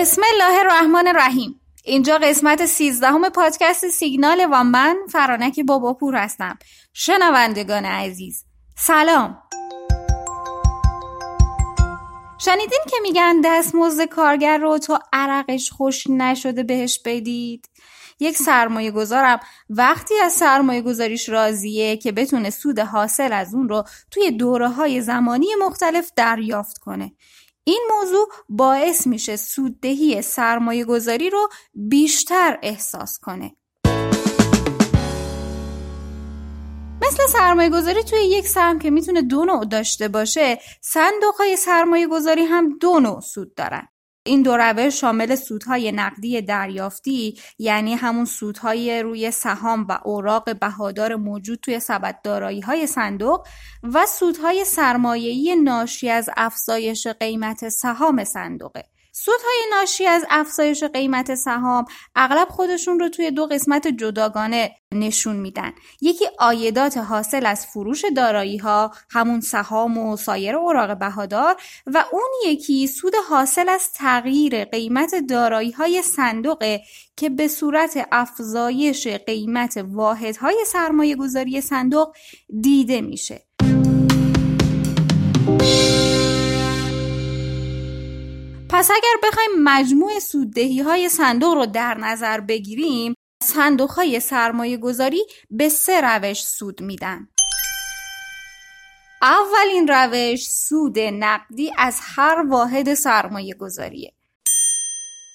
بسم الله الرحمن الرحیم. اینجا قسمت سیزدهم پادکست سیگنال و من فرانک باباپور هستم. شنوندگان عزیز سلام. شنیدین که میگن دستمزد کارگر رو تا عرقش خوش نشده بهش بدید؟ یک سرمایه گذارم وقتی از سرمایه گذاریش راضیه که بتونه سود حاصل از اون رو توی دوره های زمانی مختلف دریافت کنه. این موضوع باعث میشه سوددهی سرمایه گذاری رو بیشتر احساس کنه. مثل سرمایه گذاری توی یک سهم که می‌تونه دو نوع داشته باشه صندوق های سرمایه گذاری هم دو نوع سود دارن. این دو روش شامل سودهای نقدی دریافتی یعنی همون سودهای روی سهام و اوراق بهادار موجود توی سبد دارایی های صندوق و سودهای سرمایه‌ای ناشی از افزایش قیمت سهام صندوقه. سودهای ناشی از افزایش قیمت سهام اغلب خودشون رو توی دو قسمت جداگانه نشون میدن. یکی آیدات حاصل از فروش دارایی ها همون سهام و سایر اوراق بهادار و اون یکی سود حاصل از تغییر قیمت دارایی های صندوقه که به صورت افزایش قیمت واحدهای سرمایه گذاری صندوق دیده میشه. پس اگر بخوایم مجموع سوددهی های صندوق رو در نظر بگیریم صندوق های سرمایه گذاری به سه روش سود میدن. اولین روش سود نقدی از هر واحد سرمایه گذاریه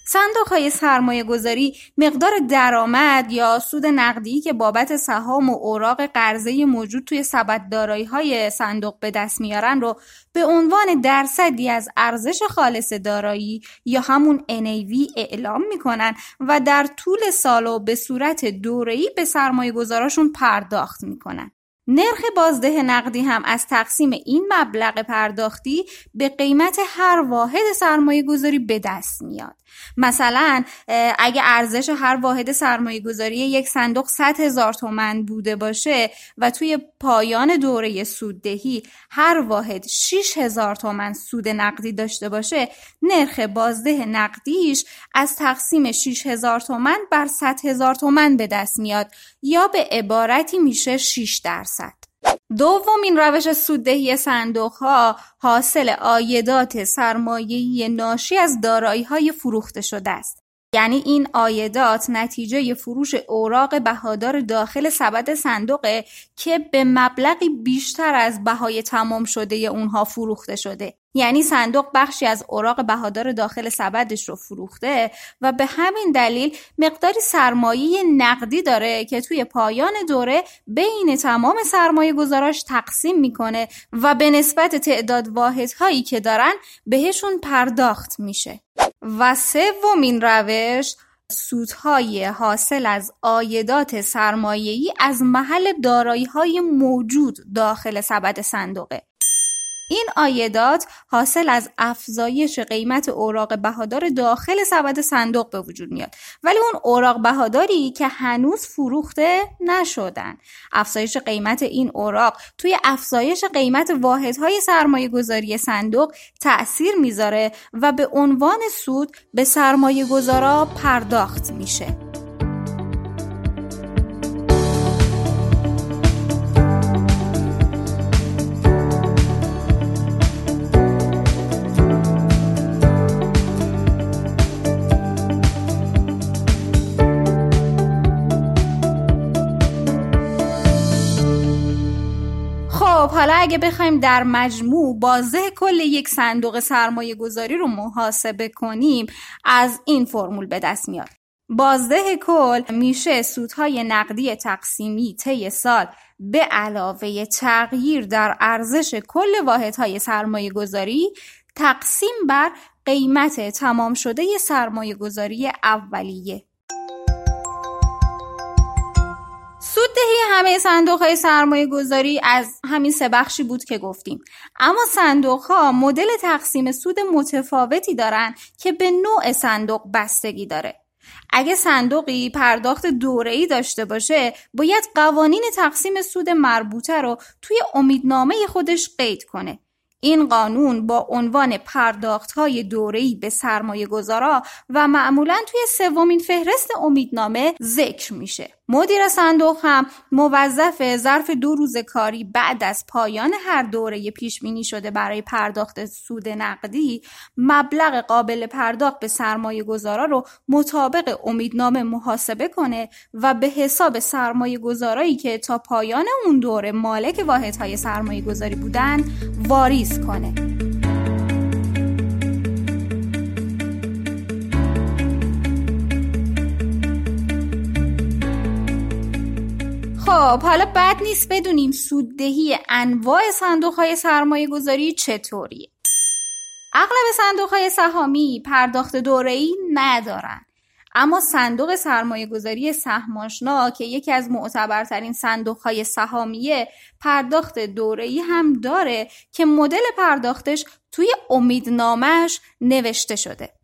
صندوق های سرمایه گذاری مقدار درآمد یا سود نقدی که بابت سهام و اوراق قرضه موجود توی سبد دارایی های صندوق به دست میارن رو به عنوان درصدی از ارزش خالص دارایی یا همون NAV اعلام می‌کنن و در طول سال و به صورت دوره‌ای به سرمایه گذاراشون پرداخت می‌کنن. نرخ بازده نقدی هم از تقسیم این مبلغ پرداختی به قیمت هر واحد سرمایه گذاری به دست میاد. مثلا اگه ارزش هر واحد سرمایه گذاری یک صندوق 100 هزار تومن بوده باشه و توی پایان دوره سوددهی هر واحد 6 هزار تومن سود نقدی داشته باشه نرخ بازده نقدیش از تقسیم 6 هزار تومن بر 100 هزار تومن به دست میاد یا به عبارتی میشه 6 درصد. دومین روش سوددهی صندوق ها حاصل آیدات سرمایه‌ای ناشی از دارایی های فروخته شده است. یعنی این آیدات نتیجه فروش اوراق بهادار داخل سبد صندوقه که به مبلغی بیشتر از بهای تمام شده اونها فروخته شده یعنی صندوق بخشی از اوراق بهادار داخل سبدش رو فروخته و به همین دلیل مقداری سرمایه نقدی داره که توی پایان دوره بین تمام سرمایه گذاراش تقسیم می‌کنه و به نسبت تعداد واحدهایی که دارن بهشون پرداخت میشه. و سومین روش سودهای حاصل از آیدات سرمایه‌ای از محل دارایی‌های موجود داخل سبد صندوقه. این آیدات حاصل از افزایش قیمت اوراق بهادار داخل سبد صندوق به وجود میاد. ولی اون اوراق بهاداری که هنوز فروخته نشدن. افزایش قیمت این اوراق توی افزایش قیمت واحدهای سرمایه گذاری صندوق تأثیر می‌ذاره و به عنوان سود به سرمایه گذارا پرداخت میشه. حالا اگه بخوایم در مجموع بازه کل یک صندوق سرمایه گذاری رو محاسبه کنیم از این فرمول به دست میاد. بازده کل میشه سودهای نقدی تقسیمی طی سال به علاوه تغییر در ارزش کل واحدهای سرمایه گذاری تقسیم بر قیمت تمام شده سرمایه گذاری اولیه. همه صندوق های سرمایه گذاری از همین سه بخشی بود که گفتیم. اما صندوق ها مدل تقسیم سود متفاوتی دارن که به نوع صندوق بستگی داره. اگه صندوقی پرداخت دوره‌ای داشته باشه باید قوانین تقسیم سود مربوطه رو توی امیدنامه خودش قید کنه. این قانون با عنوان پرداخت های دوره‌ای به سرمایه گذارا و معمولا توی سومین فهرست امیدنامه ذکر میشه. مدیر صندوق هم موظف ظرف دو روز کاری بعد از پایان هر دوره پیش بینی شده برای پرداخت سود نقدی مبلغ قابل پرداخت به سرمایه گذارا رو مطابق امیدنامه محاسبه کنه و به حساب سرمایه گذارایی که تا پایان اون دوره مالک واحدهای سرمایه گذاری بودن واریز کنه. خب حالا بد نیست بدونیم سوددهی انواع صندوق های سرمایه گذاری چطوریه. اغلب صندوق های سهامی پرداخت دوره‌ای ندارن. اما صندوق سرمایه گذاری سهماشنا که یکی از معتبرترین صندوق های سهامیه پرداخت دوره‌ای هم داره که مدل پرداختش توی امیدنامهش نوشته شده.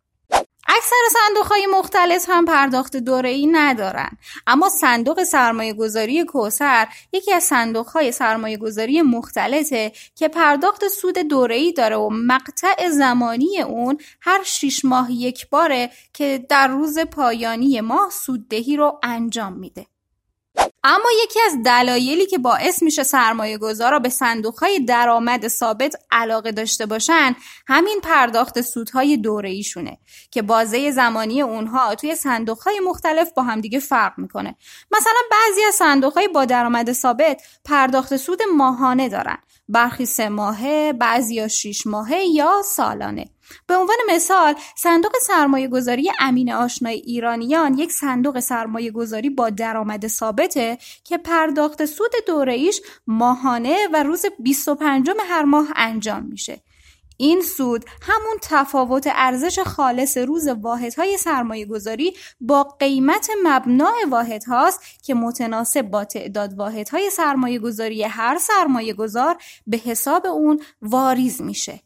اکثر صندوق های مختلف هم پرداخت دوره ای ندارن. اما صندوق سرمایه گذاری کوسر یکی از صندوق های سرمایه گذاری مختلفه که پرداخت سود دوره ای داره و مقطع زمانی اون هر شیش ماه یک باره که در روز پایانی ماه سوددهی رو انجام میده. اما یکی از دلایلی که باعث میشه سرمایه گذارا به صندوق های درآمد ثابت علاقه داشته باشن همین پرداخت سودهای دوره ایشونه که بازه زمانی اونها توی صندوق های مختلف با همدیگه فرق می‌کنه. مثلا بعضی از صندوق های با درآمد ثابت پرداخت سود ماهانه دارن. برخی سه ماهه بعضی یا شیش ماهه یا سالانه. به عنوان مثال صندوق سرمایه گذاری امین آشنای ایرانیان یک صندوق سرمایه گذاری با درآمد ثابته که پرداخت سود دوره ایش ماهانه و روز 25 هر ماه انجام میشه. این سود همون تفاوت ارزش خالص روز واحدهای سرمایه گذاری با قیمت مبنای واحد هاست که متناسب با تعداد واحدهای سرمایه گذاری هر سرمایه گذار به حساب اون واریز میشه.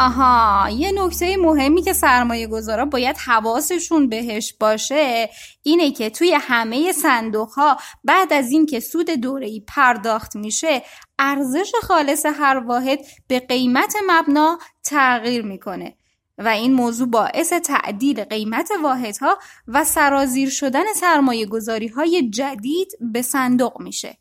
آها یه نکته مهمی که سرمایه گذارا باید حواسشون بهش باشه اینه که توی همه صندوق ها بعد از اینکه سود دوره‌ای پرداخت میشه ارزش خالص هر واحد به قیمت مبنا تغییر می‌کنه و این موضوع باعث تعدیل قیمت واحدها و سرازیر شدن سرمایه گذاری های جدید به صندوق میشه.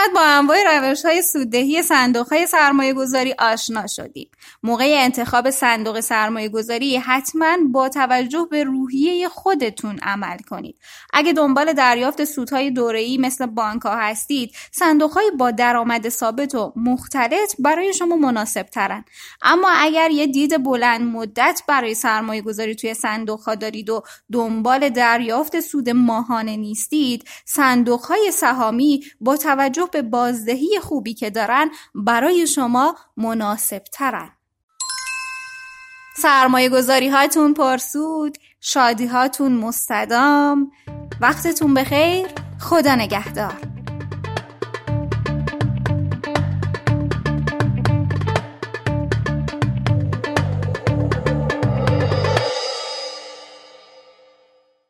قسمت با انواع روش های سوددهی صندوق های سرمایه گذاری آشنا شدیم. موقع انتخاب صندوق سرمایه گذاری حتما با توجه به روحیه خودتون عمل کنید. اگه دنبال دریافت سودهای دوره‌ای مثل بانک ها هستید، صندوق های با درآمد ثابت و مختلط برای شما مناسب ترن. اما اگر یه دید بلند مدت برای سرمایه گذاری توی صندوق ها دارید و دنبال دریافت سود ماهانه نیستید، صندوق های سهامی با توجه به بازدهی خوبی که دارن برای شما مناسب ترن. سرمایه گذاری هاتون پرسود شادی هاتون مستدام وقتتون بخیر خدا نگهدار